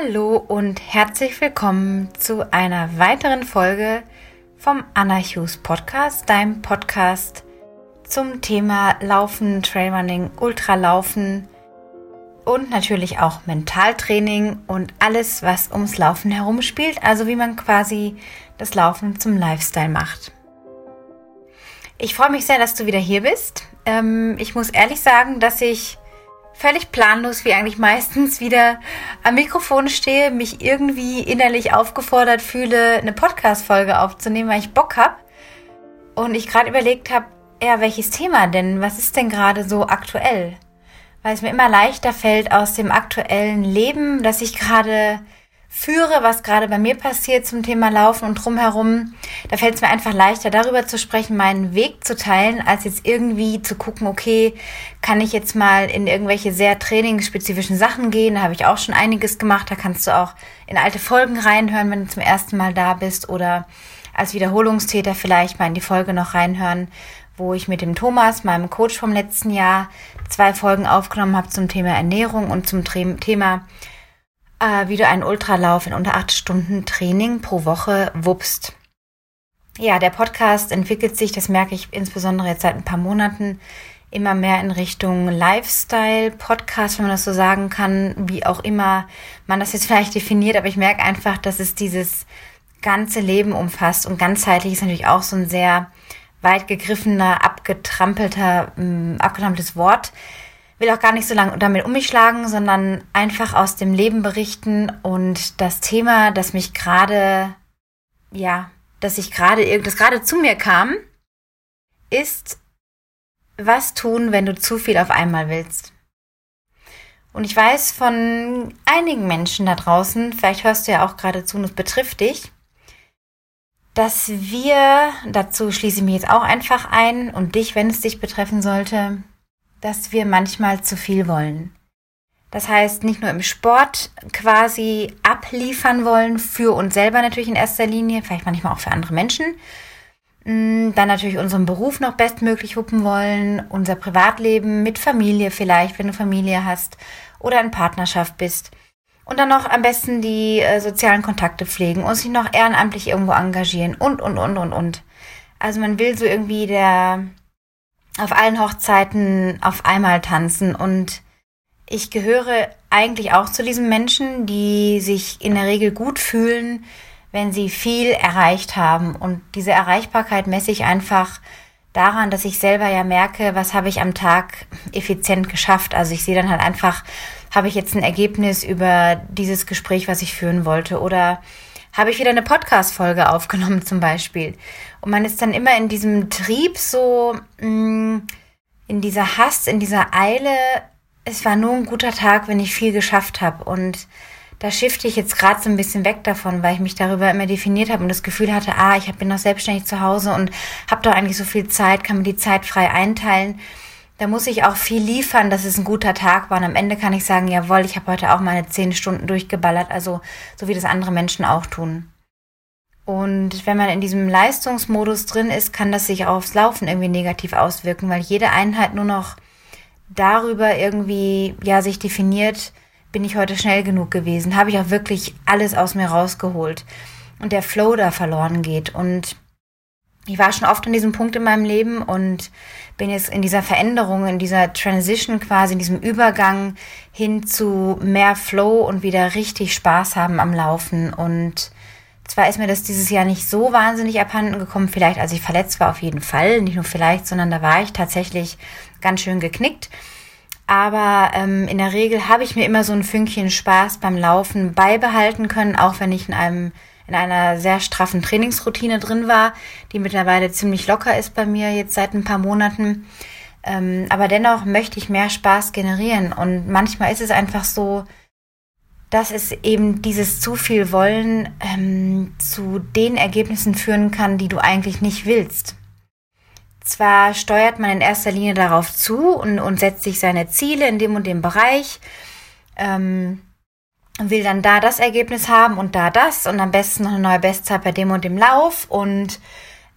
Hallo und herzlich willkommen zu einer weiteren Folge vom Anna Hughes Podcast, deinem Podcast zum Thema Laufen, Trailrunning, Ultralaufen und natürlich auch Mentaltraining und alles, was ums Laufen herum spielt, also wie man quasi das Laufen zum Lifestyle macht. Ich freue mich sehr, dass du wieder hier bist. Ähm, ich muss ehrlich sagen, dass ich völlig planlos, wie eigentlich meistens, wieder am Mikrofon stehe, mich irgendwie innerlich aufgefordert fühle, eine Podcast-Folge aufzunehmen, weil ich Bock habe. Und ich gerade überlegt habe, ja, welches Thema denn? Was ist denn gerade so aktuell? Weil es mir immer leichter fällt aus dem aktuellen Leben, das ich gerade führe, was gerade bei mir passiert zum Thema Laufen und drumherum, da fällt es mir einfach leichter, darüber zu sprechen, meinen Weg zu teilen, als jetzt irgendwie zu gucken, okay, kann ich jetzt mal in irgendwelche sehr trainingsspezifischen Sachen gehen? Da habe ich auch schon einiges gemacht. Da kannst du auch in alte Folgen reinhören, wenn du zum ersten Mal da bist oder als Wiederholungstäter vielleicht mal in die Folge noch reinhören, wo ich mit dem Thomas, meinem Coach vom letzten Jahr, zwei Folgen aufgenommen habe zum Thema Ernährung und zum Thema äh, wie du einen Ultralauf in unter acht Stunden Training pro Woche wuppst. Ja, der Podcast entwickelt sich, das merke ich insbesondere jetzt seit ein paar Monaten, immer mehr in Richtung Lifestyle-Podcast, wenn man das so sagen kann, wie auch immer man das jetzt vielleicht definiert, aber ich merke einfach, dass es dieses ganze Leben umfasst. Und ganzheitlich ist natürlich auch so ein sehr weit gegriffener, abgetrampelter, äh, abgetrampeltes Wort will auch gar nicht so lange damit um mich schlagen, sondern einfach aus dem Leben berichten und das Thema, das mich gerade, ja, dass ich gerade, das gerade zu mir kam, ist, was tun, wenn du zu viel auf einmal willst. Und ich weiß von einigen Menschen da draußen, vielleicht hörst du ja auch gerade zu und es betrifft dich, dass wir, dazu schließe ich mich jetzt auch einfach ein und dich, wenn es dich betreffen sollte, dass wir manchmal zu viel wollen. Das heißt, nicht nur im Sport quasi abliefern wollen, für uns selber natürlich in erster Linie, vielleicht manchmal auch für andere Menschen. Mm, dann natürlich unseren Beruf noch bestmöglich wuppen wollen, unser Privatleben mit Familie vielleicht, wenn du Familie hast oder in Partnerschaft bist. Und dann noch am besten die äh, sozialen Kontakte pflegen und sich noch ehrenamtlich irgendwo engagieren und, und, und, und, und. Also man will so irgendwie der, auf allen Hochzeiten auf einmal tanzen und ich gehöre eigentlich auch zu diesen Menschen, die sich in der Regel gut fühlen, wenn sie viel erreicht haben. Und diese Erreichbarkeit messe ich einfach daran, dass ich selber ja merke, was habe ich am Tag effizient geschafft. Also ich sehe dann halt einfach, habe ich jetzt ein Ergebnis über dieses Gespräch, was ich führen wollte oder habe ich wieder eine Podcast-Folge aufgenommen zum Beispiel. Und man ist dann immer in diesem Trieb so, mh, mm, in dieser Hast, in dieser Eile. Es war nur ein guter Tag, wenn ich viel geschafft habe. Und da shifte ich jetzt gerade so ein bisschen weg davon, weil ich mich darüber immer definiert habe und das Gefühl hatte, ah, ich bin noch selbstständig zu Hause und habe doch eigentlich so viel Zeit, kann mir die Zeit frei einteilen da muss ich auch viel liefern, dass es ein guter Tag war. Und am Ende kann ich sagen, jawohl, ich habe heute auch meine zehn Stunden durchgeballert, also so wie das andere Menschen auch tun. Und wenn man in diesem Leistungsmodus drin ist, kann das sich aufs Laufen irgendwie negativ auswirken, weil jede Einheit nur noch darüber irgendwie, ja, sich definiert, bin ich heute schnell genug gewesen, habe ich auch wirklich alles aus mir rausgeholt und der Flow da verloren geht. Und ich war schon oft an diesem Punkt in meinem Leben und bin jetzt in dieser Veränderung, in dieser Transition quasi, in diesem Übergang hin zu mehr Flow und wieder richtig Spaß haben am Laufen. Und zwar ist mir das dieses Jahr nicht so wahnsinnig abhanden gekommen, vielleicht als ich verletzt war, auf jeden Fall. Nicht nur vielleicht, sondern da war ich tatsächlich ganz schön geknickt. Aber ähm, in der Regel habe ich mir immer so ein Fünkchen Spaß beim Laufen beibehalten können, auch wenn ich in einem in einer sehr straffen Trainingsroutine drin war, die mittlerweile ziemlich locker ist bei mir jetzt seit ein paar Monaten. Ähm, aber dennoch möchte ich mehr Spaß generieren und manchmal ist es einfach so, dass es eben dieses zu viel Wollen ähm, zu den Ergebnissen führen kann, die du eigentlich nicht willst. Zwar steuert man in erster Linie darauf zu und, und setzt sich seine Ziele in dem und dem Bereich, ähm, will dann da das Ergebnis haben und da das und am besten noch eine neue Bestzeit bei dem und dem Lauf und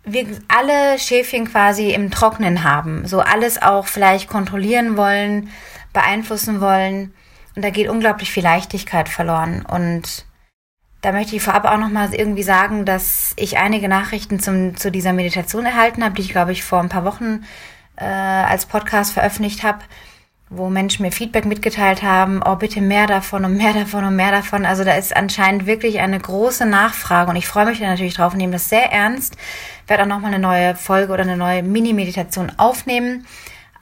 wir alle Schäfchen quasi im Trocknen haben, so alles auch vielleicht kontrollieren wollen, beeinflussen wollen Und da geht unglaublich viel Leichtigkeit verloren. Und da möchte ich vorab auch nochmal irgendwie sagen, dass ich einige Nachrichten zum, zu dieser Meditation erhalten habe, die ich, glaube ich, vor ein paar Wochen äh, als Podcast veröffentlicht habe, wo Menschen mir Feedback mitgeteilt haben, oh bitte mehr davon und mehr davon und mehr davon. Also da ist anscheinend wirklich eine große Nachfrage und ich freue mich da natürlich drauf nehme das sehr ernst. Werde auch nochmal eine neue Folge oder eine neue Mini-Meditation aufnehmen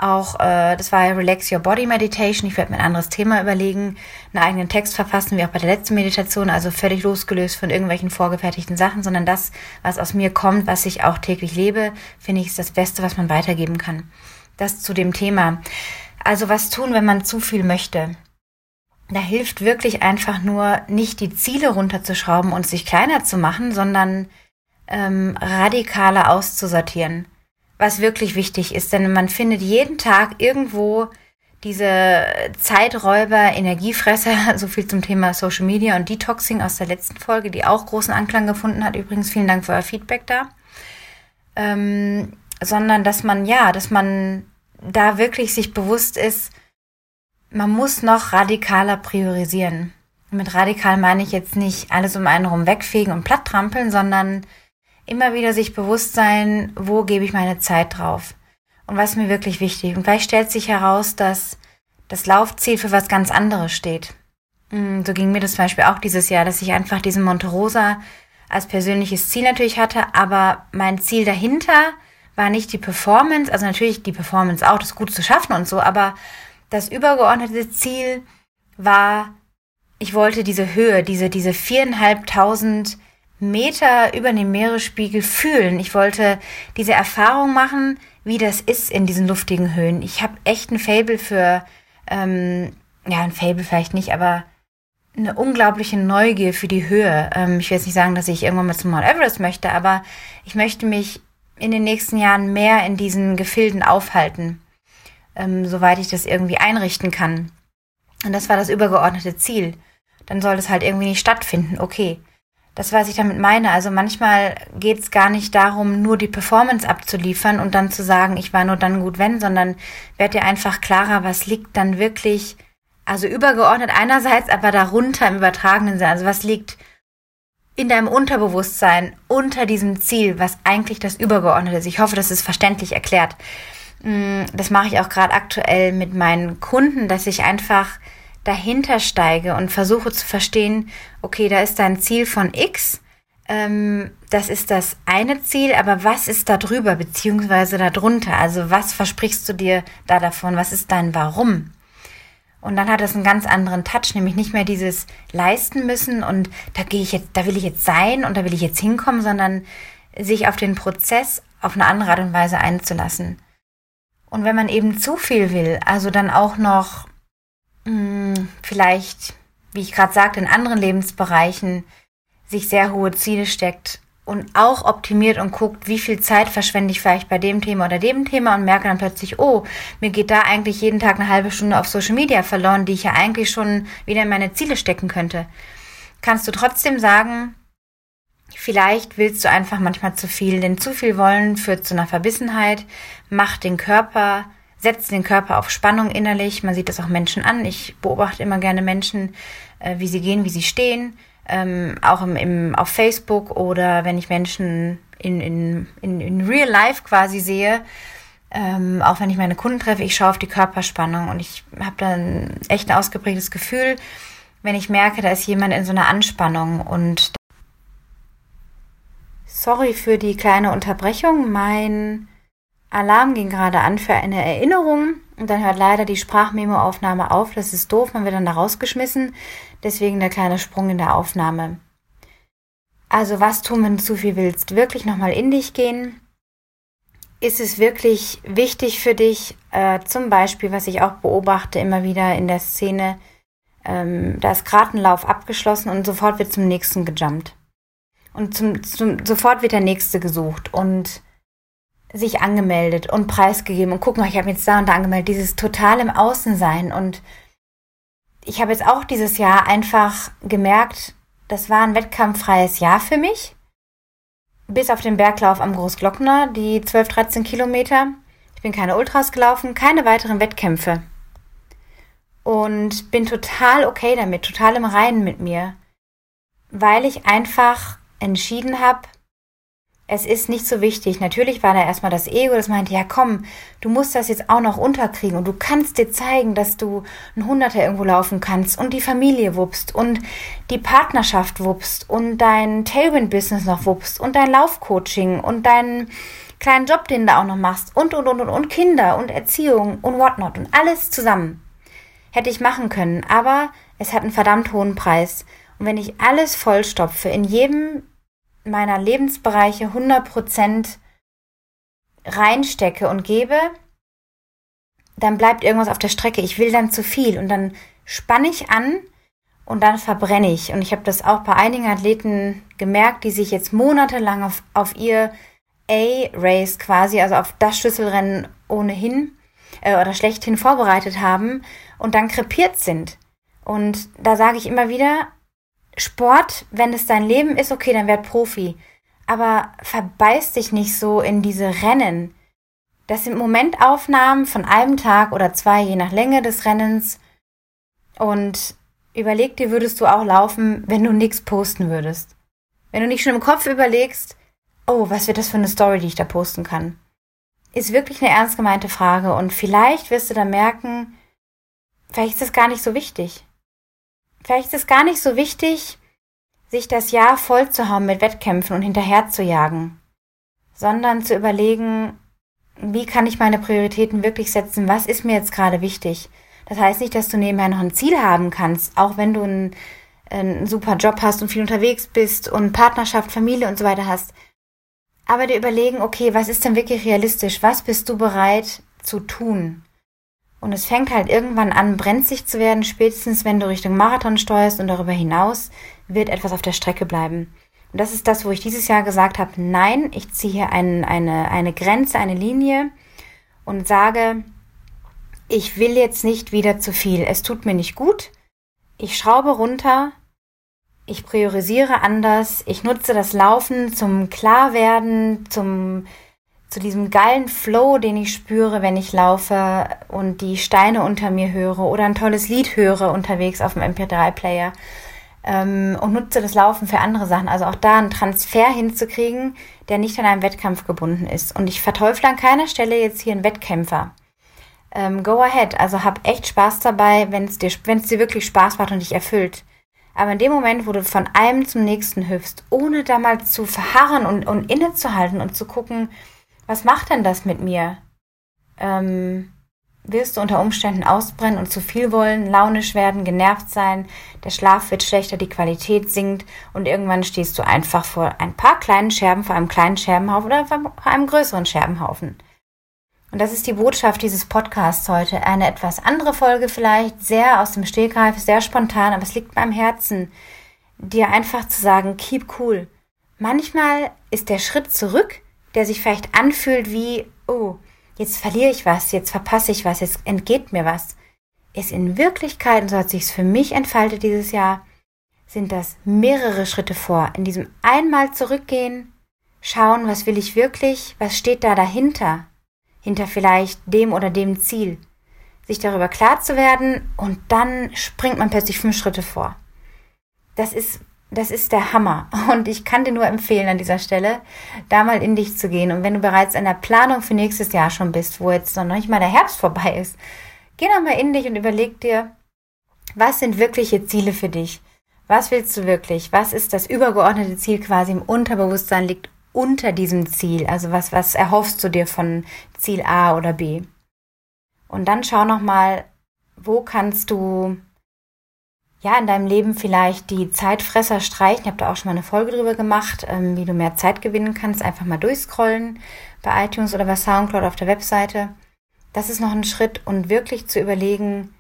auch, äh, das war ja Relax Your Body Meditation. Ich werde mir ein anderes Thema überlegen, einen eigenen Text verfassen, wie auch bei der letzten Meditation, also völlig losgelöst von irgendwelchen vorgefertigten Sachen, sondern das, was aus mir kommt, was ich auch täglich lebe, finde ich, ist das Beste, was man weitergeben kann. Das zu dem Thema. Also was tun, wenn man zu viel möchte? Da hilft wirklich einfach nur, nicht die Ziele runterzuschrauben und sich kleiner zu machen, sondern ähm, radikaler auszusortieren was wirklich wichtig ist, denn man findet jeden Tag irgendwo diese Zeiträuber, Energiefresser, so viel zum Thema Social Media und Detoxing aus der letzten Folge, die auch großen Anklang gefunden hat. Übrigens vielen Dank für euer Feedback da. Ähm, sondern dass man, ja, dass man da wirklich sich bewusst ist, man muss noch radikaler priorisieren. Mit radikal meine ich jetzt nicht alles um einen rum wegfegen und platt trampeln, sondern immer wieder sich bewusst sein, wo gebe ich meine Zeit drauf und was ist mir wirklich wichtig. Und vielleicht stellt sich heraus, dass das Laufziel für was ganz anderes steht. Mm, so ging mir das zum Beispiel auch dieses Jahr, dass ich einfach diesen Monte Rosa als persönliches Ziel natürlich hatte, aber mein Ziel dahinter war nicht die Performance, also natürlich die Performance auch, das gut zu schaffen und so, aber das übergeordnete Ziel war, ich wollte diese Höhe, diese, diese viereinhalbtausend Meter über dem Meeresspiegel fühlen. Ich wollte diese Erfahrung machen, wie das ist in diesen luftigen Höhen. Ich habe echt ein Fable für, ähm, ja, ein Fable vielleicht nicht, aber eine unglaubliche Neugier für die Höhe. Ähm, ich will jetzt nicht sagen, dass ich irgendwann mal zum Mount Everest möchte, aber ich möchte mich in den nächsten Jahren mehr in diesen Gefilden aufhalten, ähm, soweit ich das irgendwie einrichten kann. Und das war das übergeordnete Ziel. Dann soll das halt irgendwie nicht stattfinden. Okay. Das, was ich damit meine. Also manchmal geht es gar nicht darum, nur die Performance abzuliefern und dann zu sagen, ich war nur dann gut, wenn, sondern wird dir einfach klarer, was liegt dann wirklich, also übergeordnet einerseits, aber darunter im übertragenen Sinne. Also was liegt in deinem Unterbewusstsein unter diesem Ziel, was eigentlich das Übergeordnete ist. Ich hoffe, das ist verständlich erklärt. Mm, das mache ich auch gerade aktuell mit meinen Kunden, dass ich einfach dahinter steige und versuche zu verstehen, okay, da ist dein Ziel von X, ähm, das ist das eine Ziel, aber was ist da drüber beziehungsweise darunter? Also was versprichst du dir da davon? Was ist dein Warum? Und dann hat das einen ganz anderen Touch, nämlich nicht mehr dieses leisten müssen und da gehe ich jetzt, da will ich jetzt sein und da will ich jetzt hinkommen, sondern sich auf den Prozess auf eine andere Art und Weise einzulassen. Und wenn man eben zu viel will, also dann auch noch mh, hm, vielleicht, wie ich gerade sagte, in anderen Lebensbereichen sich sehr hohe Ziele steckt und auch optimiert und guckt, wie viel Zeit verschwende ich vielleicht bei dem Thema oder dem Thema und merke dann plötzlich, oh, mir geht da eigentlich jeden Tag eine halbe Stunde auf Social Media verloren, die ich ja eigentlich schon wieder in meine Ziele stecken könnte. Kannst du trotzdem sagen, vielleicht willst du einfach manchmal zu viel, denn zu viel wollen führt zu einer Verbissenheit, macht den Körper setzt den Körper auf Spannung innerlich. Man sieht das auch Menschen an. Ich beobachte immer gerne Menschen, äh, wie sie gehen, wie sie stehen. Ähm, auch im, im, auf Facebook oder wenn ich Menschen in, in, in, in Real Life quasi sehe, ähm, auch wenn ich meine Kunden treffe, ich schaue auf die Körperspannung und ich habe dann echt ein ausgeprägtes Gefühl, wenn ich merke, da ist jemand in so einer Anspannung und sorry für die kleine Unterbrechung. Mein Alarm ging gerade an für eine Erinnerung und dann hört leider die Sprachmemo-Aufnahme auf. Das ist doof, man wird dann da rausgeschmissen. Deswegen der kleine Sprung in der Aufnahme. Also was tun, wenn du zu viel willst? Wirklich nochmal in dich gehen. Ist es wirklich wichtig für dich, äh, zum Beispiel, was ich auch beobachte immer wieder in der Szene, ähm, da ist gerade ein Lauf abgeschlossen und sofort wird zum nächsten gejumpt. Und zum, zum, sofort wird der nächste gesucht. Und sich angemeldet und preisgegeben und guck mal, ich habe jetzt da und da angemeldet, dieses total im Außen sein und ich habe jetzt auch dieses Jahr einfach gemerkt, das war ein wettkampffreies Jahr für mich. Bis auf den Berglauf am Großglockner, die 12, 13 Kilometer. Ich bin keine Ultras gelaufen, keine weiteren Wettkämpfe. und bin total okay damit, total im Reinen mit mir, weil ich einfach entschieden habe, es ist nicht so wichtig. Natürlich war da erstmal das Ego, das meinte, ja komm, du musst das jetzt auch noch unterkriegen und du kannst dir zeigen, dass du ein Hunderter irgendwo laufen kannst und die Familie wuppst und die Partnerschaft wuppst und dein Tailwind-Business noch wuppst und dein Laufcoaching und deinen kleinen Job, den du auch noch machst und, und, und, und, und Kinder und Erziehung und whatnot und alles zusammen. Hätte ich machen können, aber es hat einen verdammt hohen Preis. Und wenn ich alles vollstopfe, in jedem meiner Lebensbereiche 100% reinstecke und gebe, dann bleibt irgendwas auf der Strecke. Ich will dann zu viel und dann spanne ich an und dann verbrenne ich. Und ich habe das auch bei einigen Athleten gemerkt, die sich jetzt monatelang auf, auf ihr A-Race quasi, also auf das Schlüsselrennen ohnehin äh, oder schlechthin vorbereitet haben und dann krepiert sind. Und da sage ich immer wieder, Sport, wenn es dein Leben ist, okay, dann werd Profi. Aber verbeiß dich nicht so in diese Rennen. Das sind Momentaufnahmen von einem Tag oder zwei, je nach Länge des Rennens. Und überleg dir, würdest du auch laufen, wenn du nichts posten würdest. Wenn du nicht schon im Kopf überlegst, oh, was wird das für eine Story, die ich da posten kann? Ist wirklich eine ernst gemeinte Frage und vielleicht wirst du dann merken, vielleicht ist es gar nicht so wichtig. Vielleicht ist es gar nicht so wichtig, sich das Jahr voll zu haben mit Wettkämpfen und hinterher zu jagen, sondern zu überlegen, wie kann ich meine Prioritäten wirklich setzen? Was ist mir jetzt gerade wichtig? Das heißt nicht, dass du nebenher noch ein Ziel haben kannst, auch wenn du einen, einen super Job hast und viel unterwegs bist und Partnerschaft, Familie und so weiter hast. Aber dir überlegen, okay, was ist denn wirklich realistisch? Was bist du bereit zu tun? Und es fängt halt irgendwann an, brenzlig zu werden, spätestens wenn du Richtung Marathon steuerst und darüber hinaus wird etwas auf der Strecke bleiben. Und das ist das, wo ich dieses Jahr gesagt habe, nein, ich ziehe hier ein, eine, eine Grenze, eine Linie und sage, ich will jetzt nicht wieder zu viel. Es tut mir nicht gut. Ich schraube runter. Ich priorisiere anders. Ich nutze das Laufen zum Klarwerden, zum zu diesem geilen Flow, den ich spüre, wenn ich laufe und die Steine unter mir höre oder ein tolles Lied höre unterwegs auf dem MP3-Player ähm, und nutze das Laufen für andere Sachen. Also auch da einen Transfer hinzukriegen, der nicht an einem Wettkampf gebunden ist. Und ich verteufle an keiner Stelle jetzt hier einen Wettkämpfer. Ähm, go ahead, also hab echt Spaß dabei, wenn es dir, wenn es dir wirklich Spaß macht und dich erfüllt. Aber in dem Moment, wo du von einem zum nächsten hüpfst, ohne da mal zu verharren und, und innezuhalten und zu gucken, was macht denn das mit mir? Ähm, wirst du unter Umständen ausbrennen und zu viel wollen, launisch werden, genervt sein, der Schlaf wird schlechter, die Qualität sinkt und irgendwann stehst du einfach vor ein paar kleinen Scherben, vor einem kleinen Scherbenhaufen oder vor einem größeren Scherbenhaufen. Und das ist die Botschaft dieses Podcasts heute. Eine etwas andere Folge vielleicht, sehr aus dem Stegreif, sehr spontan, aber es liegt mir am Herzen, dir einfach zu sagen, keep cool. Manchmal ist der Schritt zurück der sich vielleicht anfühlt wie, oh, jetzt verliere ich was, jetzt verpasse ich was, jetzt entgeht mir was, ist in Wirklichkeit, und so hat sich's für mich entfaltet dieses Jahr, sind das mehrere Schritte vor. In diesem einmal zurückgehen, schauen, was will ich wirklich, was steht da dahinter, hinter vielleicht dem oder dem Ziel, sich darüber klar zu werden und dann springt man plötzlich fünf Schritte vor. Das ist das ist der Hammer. Und ich kann dir nur empfehlen an dieser Stelle, da mal in dich zu gehen. Und wenn du bereits in der Planung für nächstes Jahr schon bist, wo jetzt noch nicht mal der Herbst vorbei ist, geh noch mal in dich und überleg dir, was sind wirkliche Ziele für dich? Was willst du wirklich? Was ist das übergeordnete Ziel quasi im Unterbewusstsein liegt unter diesem Ziel? Also was, was erhoffst du dir von Ziel A oder B? Und dann schau noch mal, wo kannst du ja, in deinem Leben vielleicht die Zeitfresser streichen. Ich habe da auch schon mal eine Folge drüber gemacht, ähm, wie du mehr Zeit gewinnen kannst. Einfach mal durchscrollen bei iTunes oder bei Soundcloud auf der Webseite. Das ist noch ein Schritt und wirklich zu überlegen,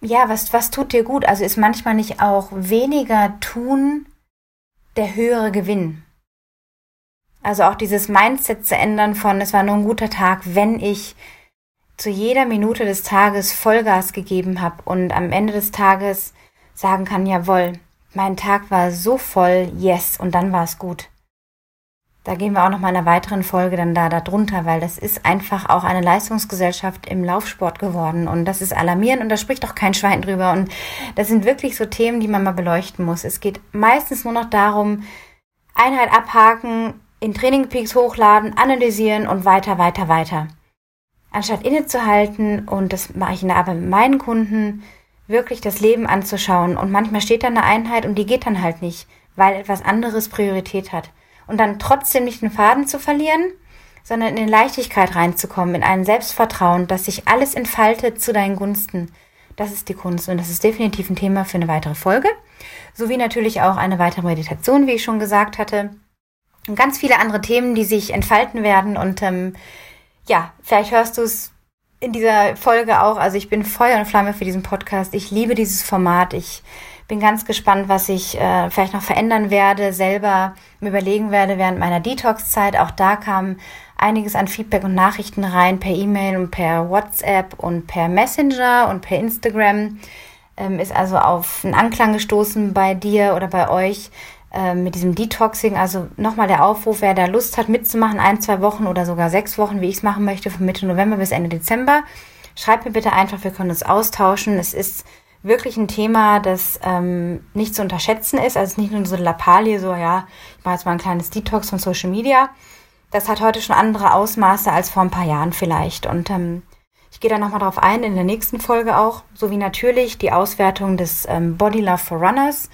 ja, was, was tut dir gut? Also ist manchmal nicht auch weniger tun der höhere Gewinn. Also auch dieses Mindset zu ändern von, es war nur ein guter Tag, wenn ich zu jeder Minute des Tages Vollgas gegeben habe und am Ende des Tages sagen kann, jawohl, mein Tag war so voll, yes, und dann war es gut. Da gehen wir auch noch mal in einer weiteren Folge dann da darunter, weil das ist einfach auch eine Leistungsgesellschaft im Laufsport geworden und das ist alarmierend und da spricht auch kein Schwein drüber und das sind wirklich so Themen, die man mal beleuchten muss. Es geht meistens nur noch darum, Einheit abhaken, in Trainingpeaks hochladen, analysieren und weiter, weiter, weiter. Anstatt innezuhalten und das mache ich in der Arbeit mit meinen Kunden, wirklich das Leben anzuschauen und manchmal steht da eine Einheit und die geht dann halt nicht, weil etwas anderes Priorität hat und dann trotzdem nicht den Faden zu verlieren, sondern in Leichtigkeit reinzukommen, in ein Selbstvertrauen, dass sich alles entfaltet zu deinen Gunsten. Das ist die Kunst und das ist definitiv ein Thema für eine weitere Folge, sowie natürlich auch eine weitere Meditation, wie ich schon gesagt hatte. Und ganz viele andere Themen, die sich entfalten werden und ähm, ja, vielleicht hörst du es in dieser Folge auch. Also ich bin Feuer und Flamme für diesen Podcast. Ich liebe dieses Format. Ich bin ganz gespannt, was ich äh, vielleicht noch verändern werde, selber mir überlegen werde während meiner Detox-Zeit. Auch da kam einiges an Feedback und Nachrichten rein per E-Mail und per WhatsApp und per Messenger und per Instagram. Ähm, ist also auf einen Anklang gestoßen bei dir oder bei euch äh, mit diesem Detoxing. Also nochmal der Aufruf, wer da Lust hat mitzumachen, ein, zwei Wochen oder sogar sechs Wochen, wie ich es machen möchte, von Mitte November bis Ende Dezember. Schreibt mir bitte einfach, wir können uns austauschen. Es ist wirklich ein Thema, das ähm, nicht zu unterschätzen ist. Also nicht nur so Lappalie, so ja, ich mache jetzt mal ein kleines Detox von Social Media. Das hat heute schon andere Ausmaße als vor ein paar Jahren vielleicht. Und ähm, ich gehe da nochmal drauf ein in der nächsten Folge auch, sowie natürlich die Auswertung des ähm, Body Love for Runners.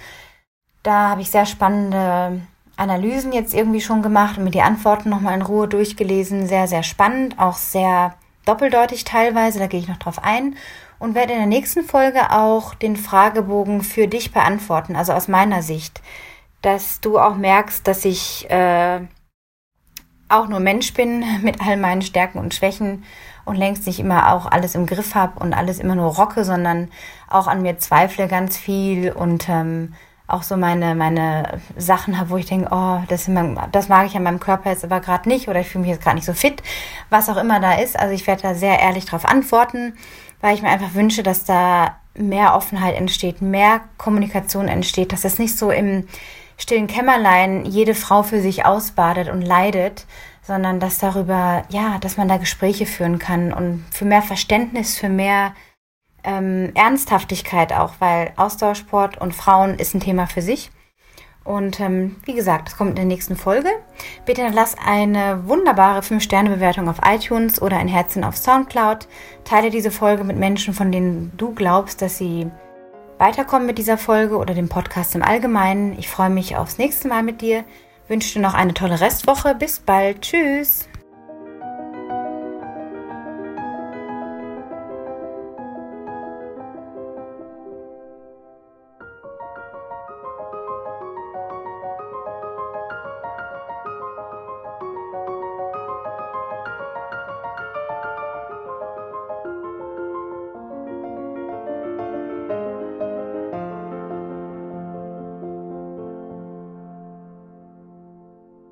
Da habe ich sehr spannende Analysen jetzt irgendwie schon gemacht und mir die Antworten nochmal in Ruhe durchgelesen. Sehr, sehr spannend, auch sehr doppeldeutig teilweise, da gehe ich noch drauf ein und werde in der nächsten Folge auch den Fragebogen für dich beantworten, also aus meiner Sicht, dass du auch merkst, dass ich äh, auch nur Mensch bin mit all meinen Stärken und Schwächen und längst nicht immer auch alles im Griff habe und alles immer nur rocke, sondern auch an mir zweifle ganz viel und ähm, auch so meine, meine Sachen habe, wo ich denke, oh, das, mein, das mag ich an meinem Körper jetzt aber gerade nicht oder ich fühle mich jetzt gerade nicht so fit, was auch immer da ist. Also ich werde da sehr ehrlich drauf antworten weil ich mir einfach wünsche, dass da mehr Offenheit entsteht, mehr Kommunikation entsteht, dass das nicht so im stillen Kämmerlein jede Frau für sich ausbadet und leidet, sondern dass darüber, ja, dass man da Gespräche führen kann und für mehr Verständnis, für mehr ähm, Ernsthaftigkeit auch, weil Ausdauersport und Frauen ist ein Thema für sich. Und ähm, wie gesagt, das kommt in der nächsten Folge. Bitte lass eine wunderbare 5-Sterne-Bewertung auf iTunes oder ein Herzchen auf Soundcloud. Teile diese Folge mit Menschen, von denen du glaubst, dass sie weiterkommen mit dieser Folge oder dem Podcast im Allgemeinen. Ich freue mich aufs nächste Mal mit dir. Wünsche dir noch eine tolle Restwoche. Bis bald. Tschüss.